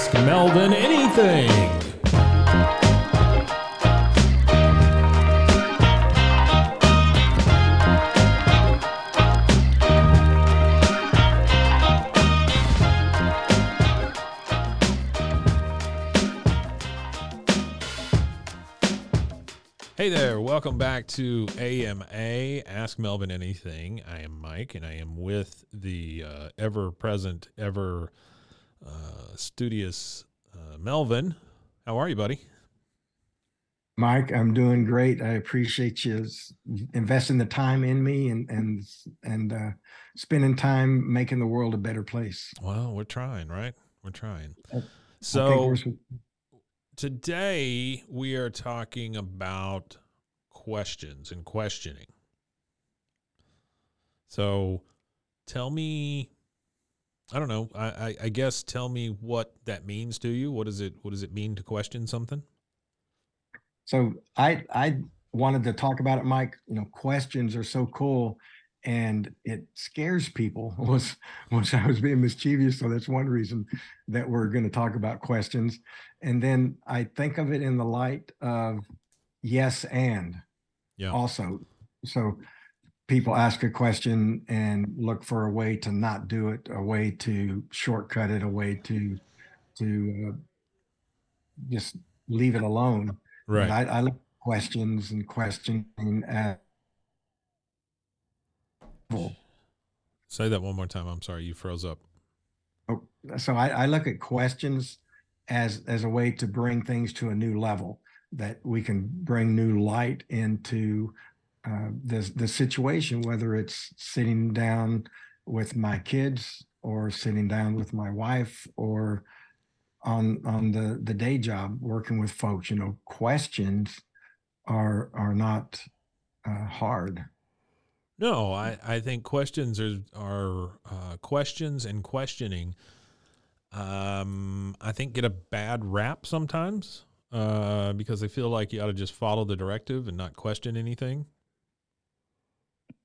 Ask Melvin anything. Hey there, welcome back to AMA Ask Melvin Anything. I am Mike and I am with the uh, ever present, ever uh, studious uh, Melvin. How are you, buddy? Mike, I'm doing great. I appreciate you investing the time in me and and and uh, spending time making the world a better place. Well, we're trying, right? We're trying. So today we are talking about questions and questioning. So tell me, I don't know. I, I, I guess tell me what that means to you. What does it What does it mean to question something? so I I wanted to talk about it, Mike. You know, questions are so cool, and it scares people. Was was I was being mischievous, so that's one reason that we're going to talk about questions. And then I think of it in the light of yes and. Yeah. also so people ask a question and look for a way to not do it a way to shortcut it a way to to uh, just leave it alone Right. I, I look at questions and questioning at Say that one more time. I'm sorry, you froze up. Oh, so I, I look at questions as as a way to bring things to a new level that we can bring new light into uh, the the situation, whether it's sitting down with my kids or sitting down with my wife or on on the the day job working with folks. You know, questions are are not uh, hard. No, I, I think questions are are uh, questions and questioning. Um, I think get a bad rap sometimes uh, because they feel like you ought to just follow the directive and not question anything.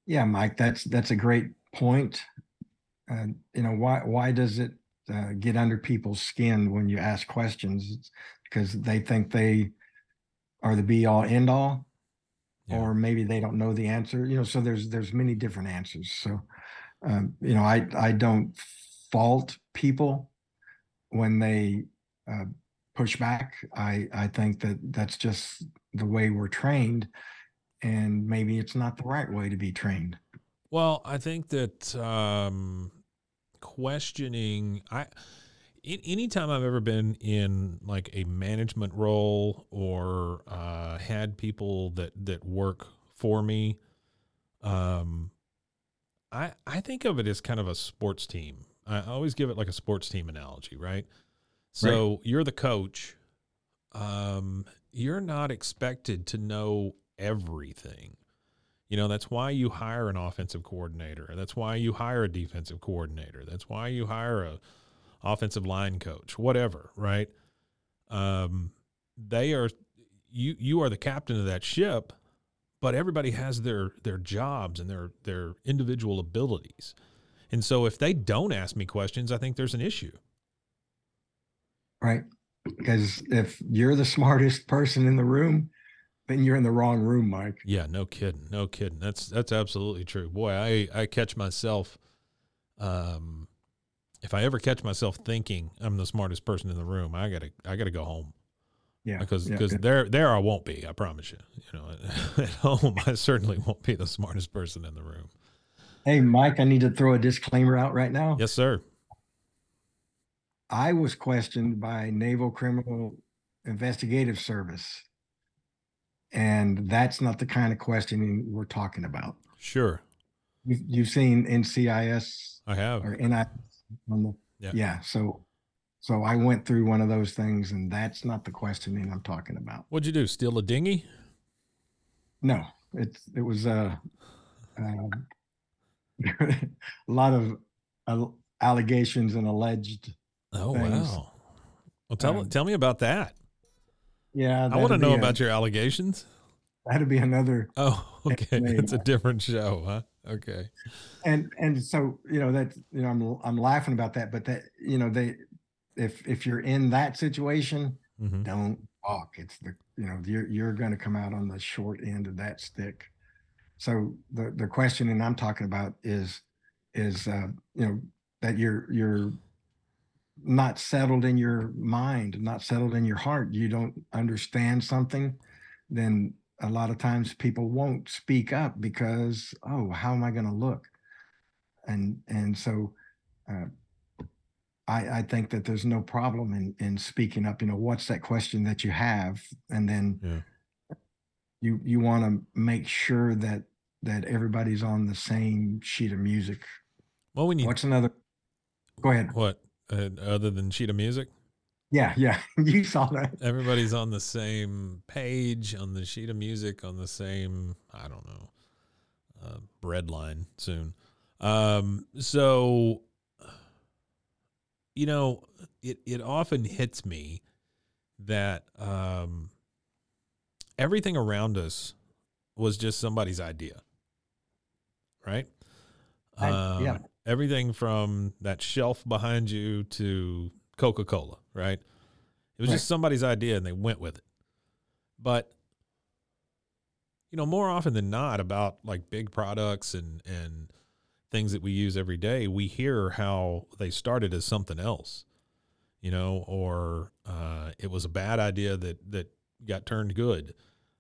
Yeah, Mike, that's that's a great point. And you know why why does it uh, get under people's skin when you ask questions? It's because they think they are the be all end all, Yeah. or maybe they don't know the answer. You know, so there's there's many different answers. So, um, you know, I I don't fault people when they uh, push back. I I think that that's just the way we're trained, and maybe it's not the right way to be trained. Well, I think that um, questioning, I anytime I've ever been in like a management role or uh, had people that that work for me, um, I I think of it as kind of a sports team. I always give it like a sports team analogy, right? So you're the coach. Um, you're not expected to know everything. You know, that's why you hire an offensive coordinator. That's why you hire a defensive coordinator. That's why you hire a offensive line coach, whatever, right? Um, they are you you are the captain of that ship, but everybody has their their jobs and their their individual abilities. And so if they don't ask me questions, I think there's an issue. right? Because if you're the smartest person in the room, then you're in the wrong room, Mike. Yeah, no kidding, no kidding. That's that's absolutely true. Boy, I I catch myself, um, if I ever catch myself thinking I'm the smartest person in the room, I gotta I gotta go home Yeah, because because yeah. there there I won't be. I promise you. You know, at home I certainly won't be the smartest person in the room. Hey, Mike, I need to throw a disclaimer out right now. Yes, sir. I was questioned by Naval Criminal Investigative Service, and that's not the kind of questioning we're talking about. Sure. You've, you've seen NCIS I have. or NI on the Yeah. yeah. So so I went through one of those things, and that's not the questioning I'm talking about. What'd you do? Steal a dinghy? No, it's it was uh, um, a lot of uh, allegations and alleged. Oh Things. wow. Well, tell Um, tell me about that. Yeah, I want to know a- about your allegations. That'd be another Oh, okay. It's a different show, huh? Okay. and and so you know that you know I'm I'm laughing about that, but that you know they if if you're in that situation, hmm don't talk. It's the you know you're you're going to come out on the short end of that stick. So the the question, and I'm talking about is is uh, you know that you're you're not settled in your mind, not settled in your heart. You don't understand something, then a lot of times people won't speak up because oh how am I going to look, and and so. Uh, I, I think that there's no problem in in speaking up. You know, what's that question that you have, and then Yeah. you you want to make sure that that everybody's on the same sheet of music. Well, when you What's another? Go ahead. what uh, other than sheet of music, Yeah, yeah, you saw that. everybody's on the same page on the sheet of music on the same I don't know uh, bread line soon. Um, so you know, it it often hits me that um, everything around us was just somebody's idea, right? I- yeah. Everything from that shelf behind you to Coca Cola, right? It was Right. just somebody's idea and they went with it. But you know, more often than not about like big products and and things that we use every day, we hear how they started as something else. You know, or uh, it was a bad idea that that got turned good.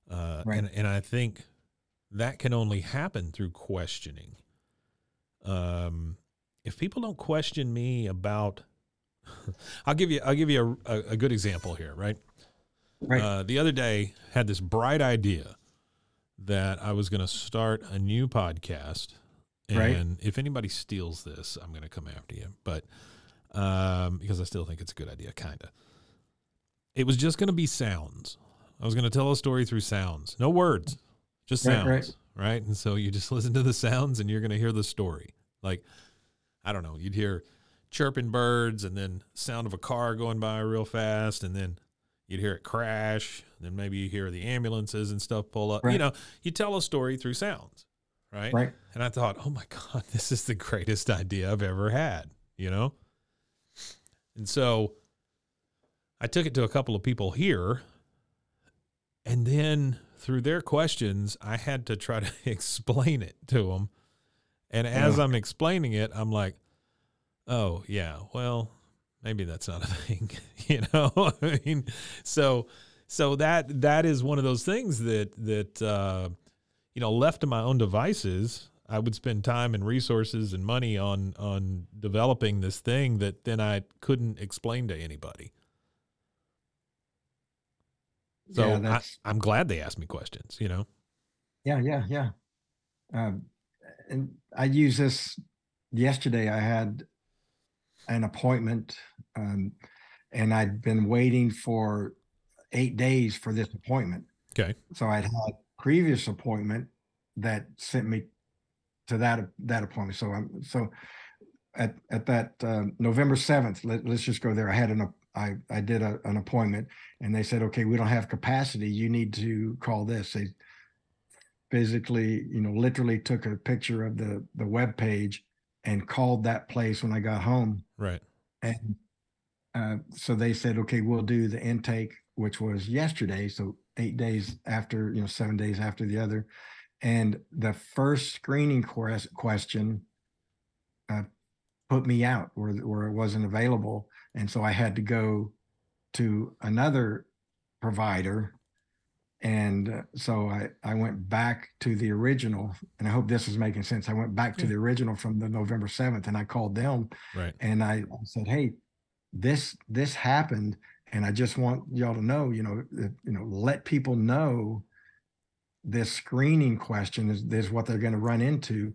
Uh, Right. and and I think that can only happen through questioning. Um, if people don't question me about, I'll give you I'll give you a, a, a good example here, right? Right. Uh, the other day, had this bright idea that I was going to start a new podcast, and Right. if anybody steals this, I'm going to come after you. But um, because I still think it's a good idea, kind of. It was just going to be sounds. I was going to tell a story through sounds, no words, just sounds, right. right? And so you just listen to the sounds, and you're going to hear the story. Like, I don't know, you'd hear chirping birds, and then sound of a car going by real fast, and then you'd hear it crash. Then maybe you hear the ambulances and stuff pull up. You know, you tell a story through sounds, right? right. And I thought, oh my God, this is the greatest idea I've ever had, you know? And so I took it to a couple of people here. And then through their questions, I had to try to explain it to them. And as Yeah. I'm explaining it, I'm like, oh, yeah, well, maybe that's not a thing, you know? I mean, so. So that that is one of those things that that uh, you know, left to my own devices, I would spend time and resources and money on on developing this thing that then I couldn't explain to anybody. So yeah, I, I'm glad they asked me questions. You know, yeah, yeah, yeah. Um, and I used this yesterday. I had an appointment, um, and I'd been waiting for eight days for this appointment. okay, So I'd had previous appointment that sent me to that that appointment. So I'm so at at that uh, November seventh. Let, let's just go there. I had an I I did a, an appointment, and they said, okay, we don't have capacity. You need to call this. They physically, you know, literally took a picture of the the web page and called that place when I got home. right, And uh, so they said, okay, we'll do the intake, which was yesterday. So eight days after, you know, seven days after the other. And the first screening quest- question uh, put me out where, where it wasn't available. And so I had to go to another provider. And uh, so I, I went back to the original, and I hope this is making sense. I went back to the original from the November 7th and I called them right, and I said, "Hey, this this happened, and I just want y'all to know, you know, that, you know, let people know this screening question is, is what they're going to run into.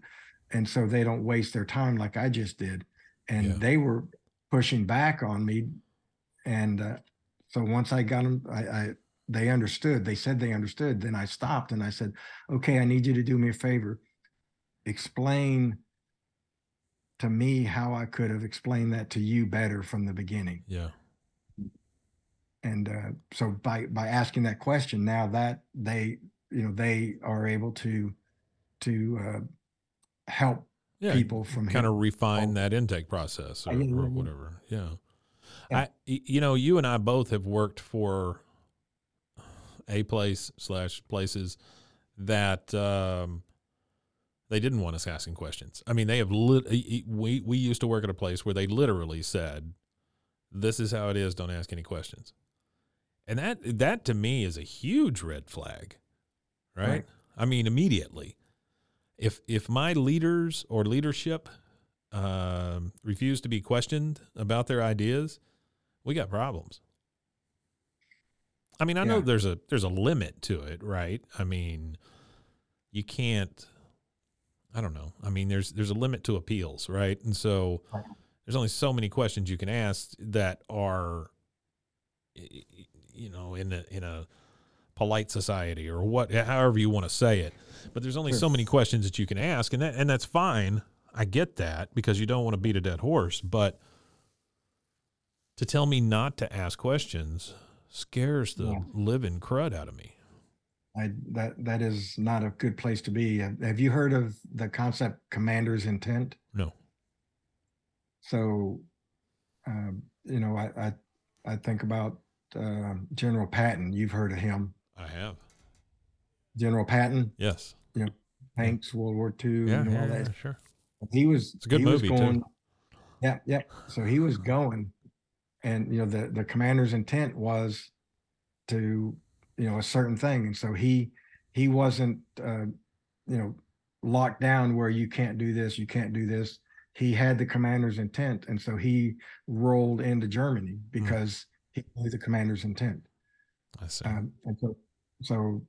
And so they don't waste their time like I just did. And Yeah. they were pushing back on me. And uh, so once I got them, I, I, they understood. They said they understood. Then I stopped and I said, okay, I need you to do me a favor. Explain to me how I could have explained that to you better from the beginning Yeah. and uh, so by by asking that question now that they you know they are able to to uh, help Yeah. people from kind here. of refine that intake process or, or whatever. Yeah. Yeah. I, you know, you and I both have worked for a place slash places that um, they didn't want us asking questions. I mean, they have lit. We we used to work at a place where they literally said, "This is how it is. Don't ask any questions." And that that to me is a huge red flag, right? Right. I mean, immediately, if if my leaders or leadership um, refuse to be questioned about their ideas, we got problems. I mean, I know there's a there's a limit to it, right? I mean, you can't. I don't know. I mean, there's there's a limit to appeals, right? And so there's only so many questions you can ask that are, you know, in a in a polite society or what, however you want to say it. But there's only Sure. so many questions that you can ask, and that and that's fine. I get that because you don't want to beat a dead horse, but to tell me not to ask questions scares the Yeah. living crud out of me. I, that that is not a good place to be. Uh, Have you heard of the concept commander's intent? No. So, um, you know, I I, I think about uh, General Patton. You've heard of him, I have. General Patton, Yes. You know, tanks, World War II, Yeah, and all yeah, that. yeah, sure. he was It's a good movie, too. going, Yeah, yeah. So he was going, and you know the the commander's intent was to you know a certain thing, and so he he wasn't uh, you know locked down where you can't do this, you can't do this. He had the commander's intent, and so he rolled into Germany because he knew the commander's intent. I see. Um, and so so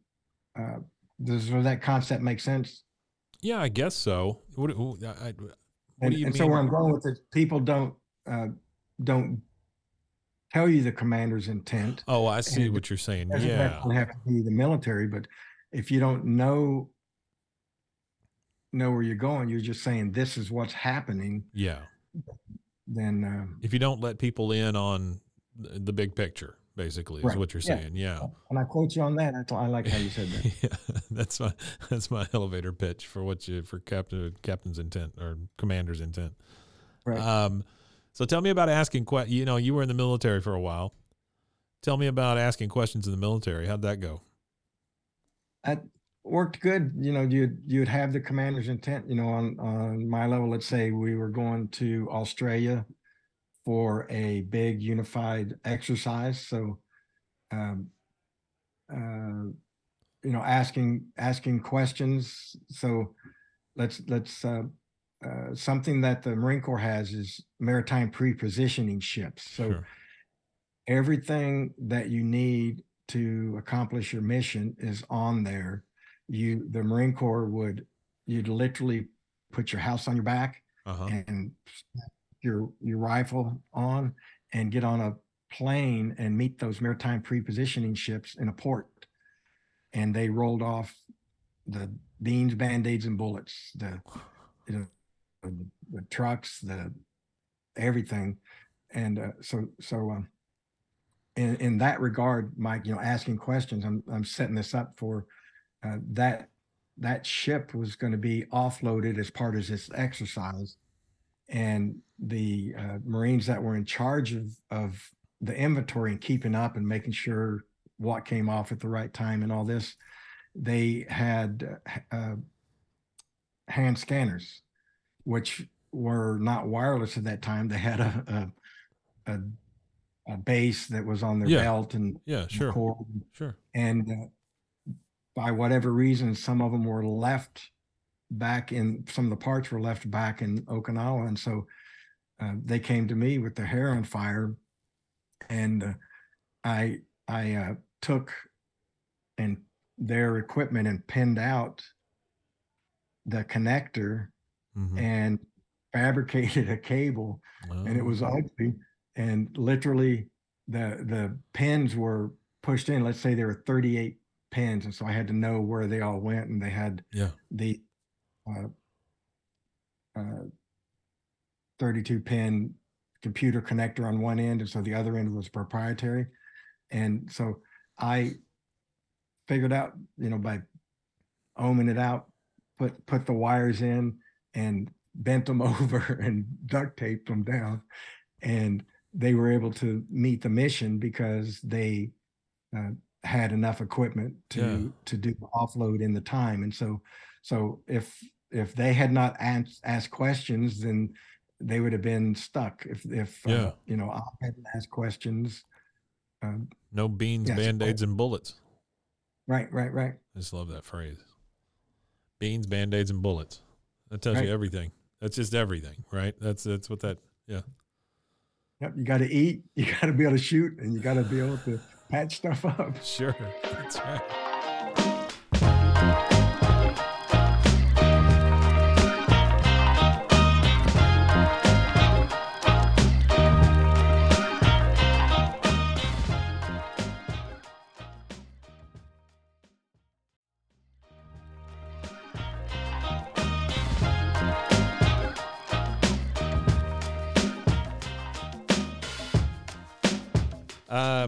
uh, does does that concept make sense? yeah, I guess so. What, what, I, what and, do you and mean? so where I'm going with it, people don't uh, don't tell you the commander's intent. oh, I see and what you're saying. Doesn't Yeah. necessarily have to be the military, but if you don't know know where you're going, you're just saying this is what's happening. Yeah. Then um, If you don't let people in on the big picture, basically, is what you're Yeah. saying. Yeah. and I quote you on that. I, I like how you said that. yeah, that's my that's my elevator pitch for what you for captain captain's intent or commander's intent. Right. Um, so tell me about asking que- You know, you were in the military for a while. Tell me about asking questions in the military. How'd that go? that worked good. You know, you'd you'd have the commander's intent. You know, on on my level, let's say we were going to Australia for a big unified exercise. So, um, uh, you know, asking asking questions. So, let's let's uh, uh, something that the Marine Corps has is maritime pre-positioning ships. So Sure. everything that you need to accomplish your mission is on there. You, the Marine Corps would, you'd literally put your house on your back Uh-huh. and your your rifle on and get on a plane and meet those maritime pre-positioning ships in a port. And they rolled off the beans, band-aids, and bullets. The you know the, the trucks, the everything, and uh, so so um, in in that regard, Mike, you know, asking questions, I'm I'm setting this up for uh, that that ship was going to be offloaded as part of this exercise, and the uh, Marines that were in charge of of the inventory and keeping up and making sure what came off at the right time and all this, they had uh, hand scanners, which were not wireless at that time. They had a a, a, a base that was on their Yeah. belt and Yeah, sure. cord, Sure. and uh, by whatever reason, some of them were left back in. Some of the parts were left back in Okinawa, and so uh, they came to me with their hair on fire, and uh, I I uh, took and their equipment and pinned out the connector Mhm. and fabricated a cable. And it was Oh, ugly. And literally the the pins were pushed in. Let's say there were 38 pins. And so i had to know where they all went. And they had yeah. the 32 pin computer connector on one end and so the other end was proprietary. And so i figured out you know by ohming it out put put the wires in and bent them over and duct taped them down. And they were able to meet the mission because they uh, had enough equipment to Yeah. to do offload in the time. And so so if if they had not asked asked questions then they would have been stuck if if Yeah. uh, you know i hadn't asked questions um, No beans, band aids, and bullets. right right right I just love that phrase. Beans, band aids, and bullets. That tells Right. you everything. That's just everything, right? That's that's what that. Yeah. Yep you got to eat you got to be able to shoot and you got to be able to patch stuff up Sure, that's right.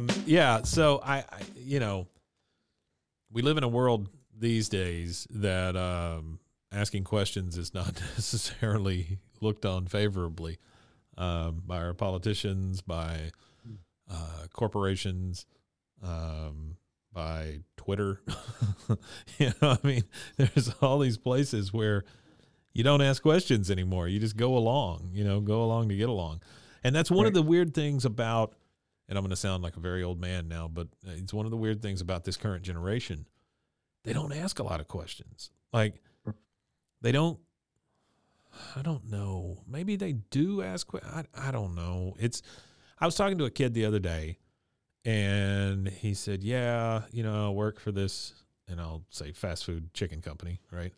Um, yeah. So I, I, you know, we live in a world these days that um, asking questions is not necessarily looked on favorably um, by our politicians, by uh, corporations, um, by Twitter. you know, I mean, there's all these places where you don't ask questions anymore. You just go along. You know, go along to get along, and that's one of the weird things about and I'm going to sound like a very old man now, but it's one of the weird things about this current generation. They don't ask a lot of questions. Like, they don't. I don't know. Maybe they do ask. I I don't know. It's. I was talking to a kid the other day, and he said, "Yeah, you know, I work for this, and I'll say fast food chicken company, right?"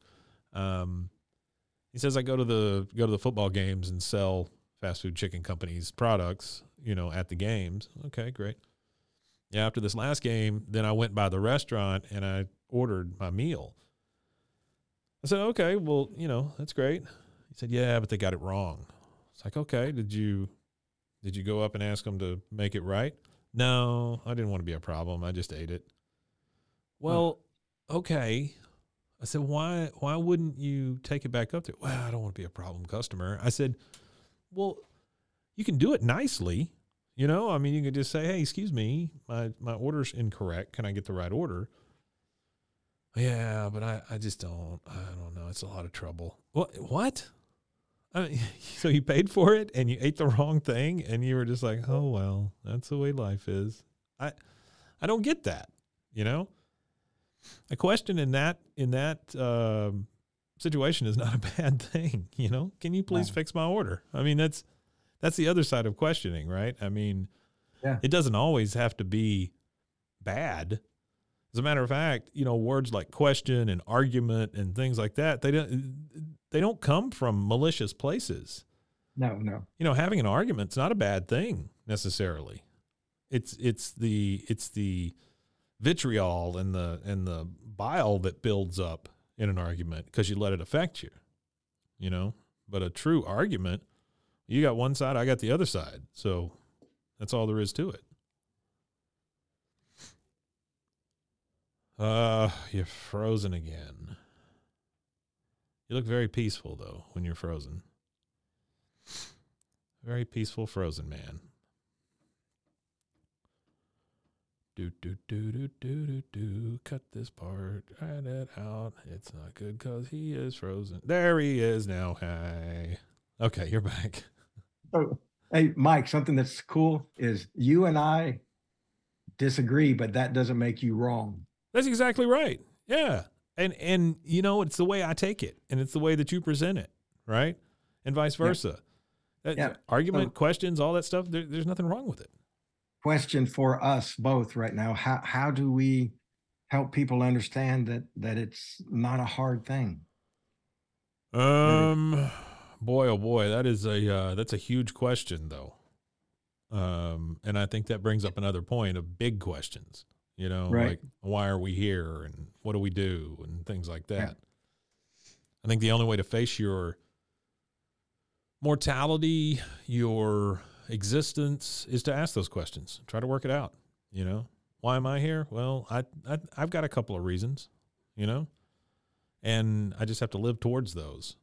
Um, he says I go to the go to the football games and sell fast food chicken companies products, you know, at the games. Okay, great. Yeah, after this last game, then I went by the restaurant and I ordered my meal. I said, okay, well, you know, that's great. He said, yeah, but they got it wrong. It's like, okay, did you did you go up and ask them to make it right? No, I didn't want to be a problem. I just ate it. Well, okay. I said, why why wouldn't you take it back up there? Well, I don't want to be a problem customer. I said, well, you can do it nicely. You know, I mean, you could just say, "Hey, excuse me, my my order's incorrect. Can I get the right order?" Yeah, but I I just don't. I don't know. It's a lot of trouble. What? What? I mean, so you paid for it and you ate the wrong thing, and you were just like, "Oh well, that's the way life is." I I don't get that. You know, a question in that in that um, situation is not a bad thing. You know, can you please No. fix my order? I mean, that's that's the other side of questioning, right? I mean, Yeah. it doesn't always have to be bad. As a matter of fact, you know, words like question and argument and things like that, they don't they don't come from malicious places. no no You know, having an argument's not a bad thing necessarily. It's it's the it's the vitriol and the and the bile that builds up in an argument because you let it affect you. You know, but a true argument, you got one side, I got the other side. So that's all there is to it. Uh, you're frozen again. You look very peaceful though when you're frozen. Very peaceful frozen man. Do do do do do do do. Cut this part. Add it out. It's not good because he is frozen. There he is now. Hey. Okay, you're back. So, hey, Mike, something that's cool is you and I disagree, but that doesn't make you wrong. That's exactly right. Yeah. And and you know, it's the way I take it and it's the way that you present it, right? And vice Yeah. versa. That, Yeah. Argument, So- questions, all that stuff, there, there's nothing wrong with it. Question for us both right now: How how do we help people understand that that it's not a hard thing. Um, boy, oh boy, that is a uh, that's a huge question though. Um, and I think that brings up another point of big questions. You know, Right. like why are we here and what do we do and things like that. Yeah. I think the only way to face your mortality, your existence, is to ask those questions. Try to work it out. You know, why am I here? Well, I, I I've got a couple of reasons. You know, and I just have to live towards those.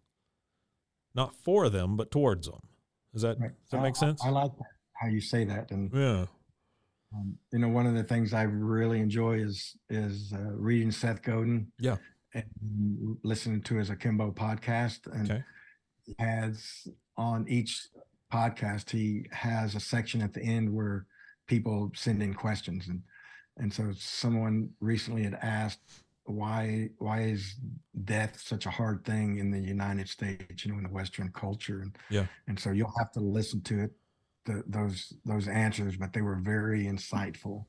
Not for them, but towards them. Does that Right. does that I- make sense? I, like that, how you say that, and yeah. um, you know, one of the things I really enjoy is is uh, reading Seth Godin. Yeah. And listening to his Akimbo podcast, and Okay. he has on each podcast he has a section at the end where people send in questions, and and so someone recently had asked why why is death such a hard thing in the United States, you know, in the Western culture, and Yeah. and so you'll have to listen to it the, those those answers, but they were very insightful.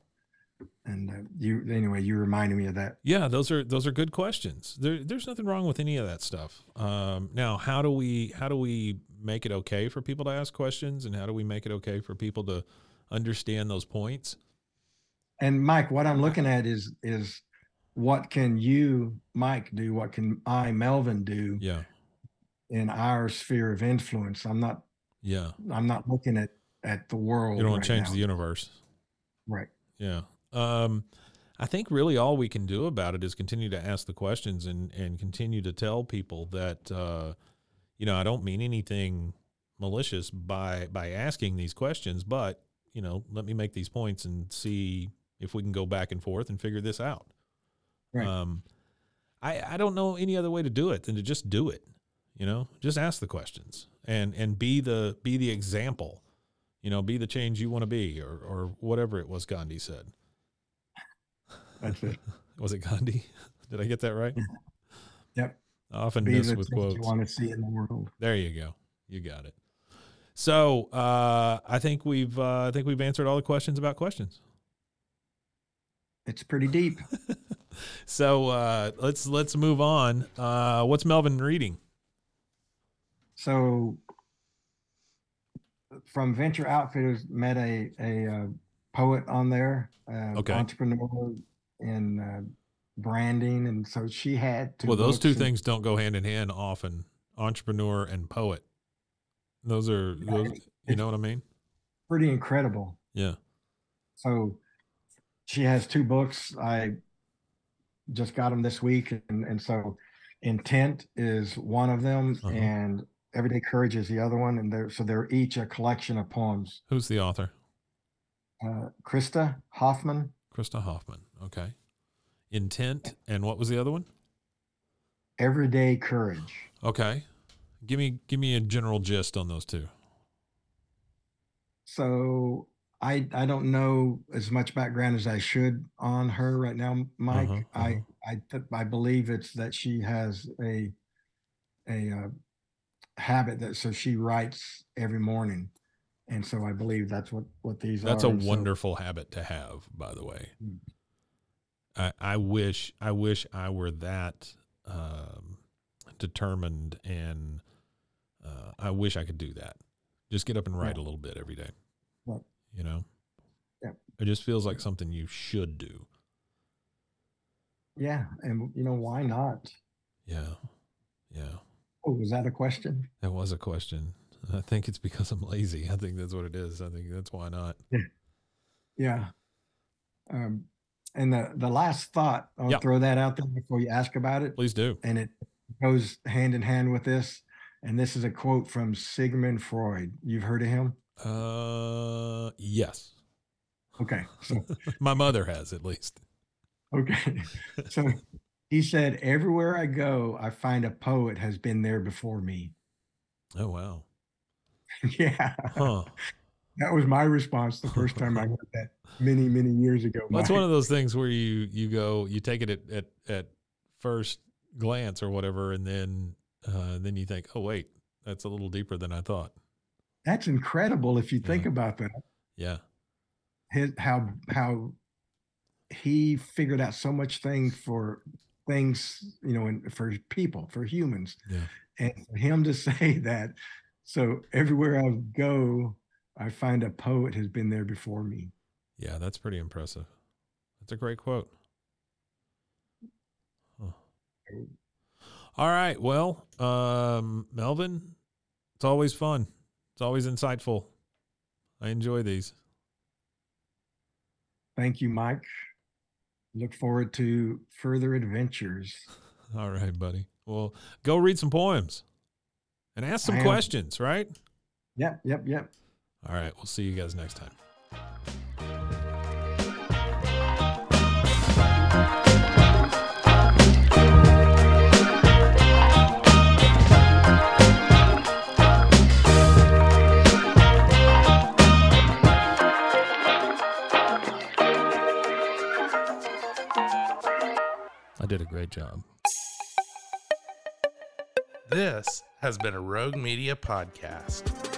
And uh, you anyway, you reminded me of that. Yeah, those are those are good questions. There, there's nothing wrong with any of that stuff. Um, now, how do we how do we make it okay for people to ask questions, and how do we make it okay for people to understand those points? And Mike, what I'm looking at is is what can you, Mike, do? What can I, Melvin, do Yeah, in our sphere of influence? I'm not yeah. I'm not looking at at the world. You don't want right to change now. the universe. right. Yeah. Um, I think really all we can do about it is continue to ask the questions and and continue to tell people that uh, you know I don't mean anything malicious by by asking these questions, but you know let me make these points and see if we can go back and forth and figure this out. Right. Um, I I don't know any other way to do it than to just do it. You know, just ask the questions and and be the be the example. You know, be the change you want to be, or or whatever it was Gandhi said. That's it. Was it Gandhi? Did I get that right? Yep. I often Be miss with quotes. you want to see in the world. There you go. You got it. So uh, I think we've uh, I think we've answered all the questions about questions. It's pretty deep. So uh, let's let's move on. Uh, what's Melvin reading? So from Venture Outfitters, met a a uh, poet on there, uh, Okay. entrepreneur in uh, branding, and so she had two. well, those two and- things don't go hand in hand often. Entrepreneur and poet. Those are those. You know what I mean? pretty incredible. Yeah. So she has two books. I just got them this week, and and so intent is one of them, Uh-huh. and everyday courage is the other one, and they're so they're each a collection of poems. Who's the author? Uh, Krista Hoffman, Krista Hoffman. Okay. Intent and what was the other one? everyday courage. Okay. Give me give me a general gist on those two. So I I don't know as much background as I should on her right now, Mike. Uh-huh, I I th- I believe it's that she has a a uh, habit that so she writes every morning, and so I believe that's what what these That's are. That's a so- wonderful habit to have, by the way. Mm. I, I wish I wish I were that um, determined, and uh, I wish I could do that. Just get up and write a little bit every day. You know, Yeah. it just feels like something you should do. Yeah, and you know why not? Yeah, yeah. Oh, was that a question? That was a question. I think it's because I'm lazy. I think that's what it is. I think that's why not. Yeah. Um, and the the last thought, I'll Yeah. throw that out there before you ask about it. Please do. and it goes hand in hand with this. And this is a quote from Sigmund Freud. You've heard of him? Uh, yes. Okay. So, My mother has at least. okay. So he said, Everywhere I go, I find a poet has been there before me. Oh wow. yeah. Huh. That was my response the first time I heard that many, many years ago. Well, Mike. one of those things where you you go you take it at at, at first glance or whatever, and then uh, then you think, oh wait, that's a little deeper than I thought. That's incredible if you think Yeah. about that. Yeah, His, how how he figured out so much thing for things, you know, and for people, for humans. Yeah. And for him to say that, so everywhere I go, I find a poet has been there before me. Yeah, that's pretty impressive. That's a great quote. Huh. All right. Well, um, Melvin, it's always fun. It's always insightful. I enjoy these. Thank you, Mike. Look forward to further adventures. All right, buddy. Well, go read some poems and ask some questions, right? Yep, yep, yep. All right. We'll see you guys next time. Did a great job. This has been a Rogue Media podcast.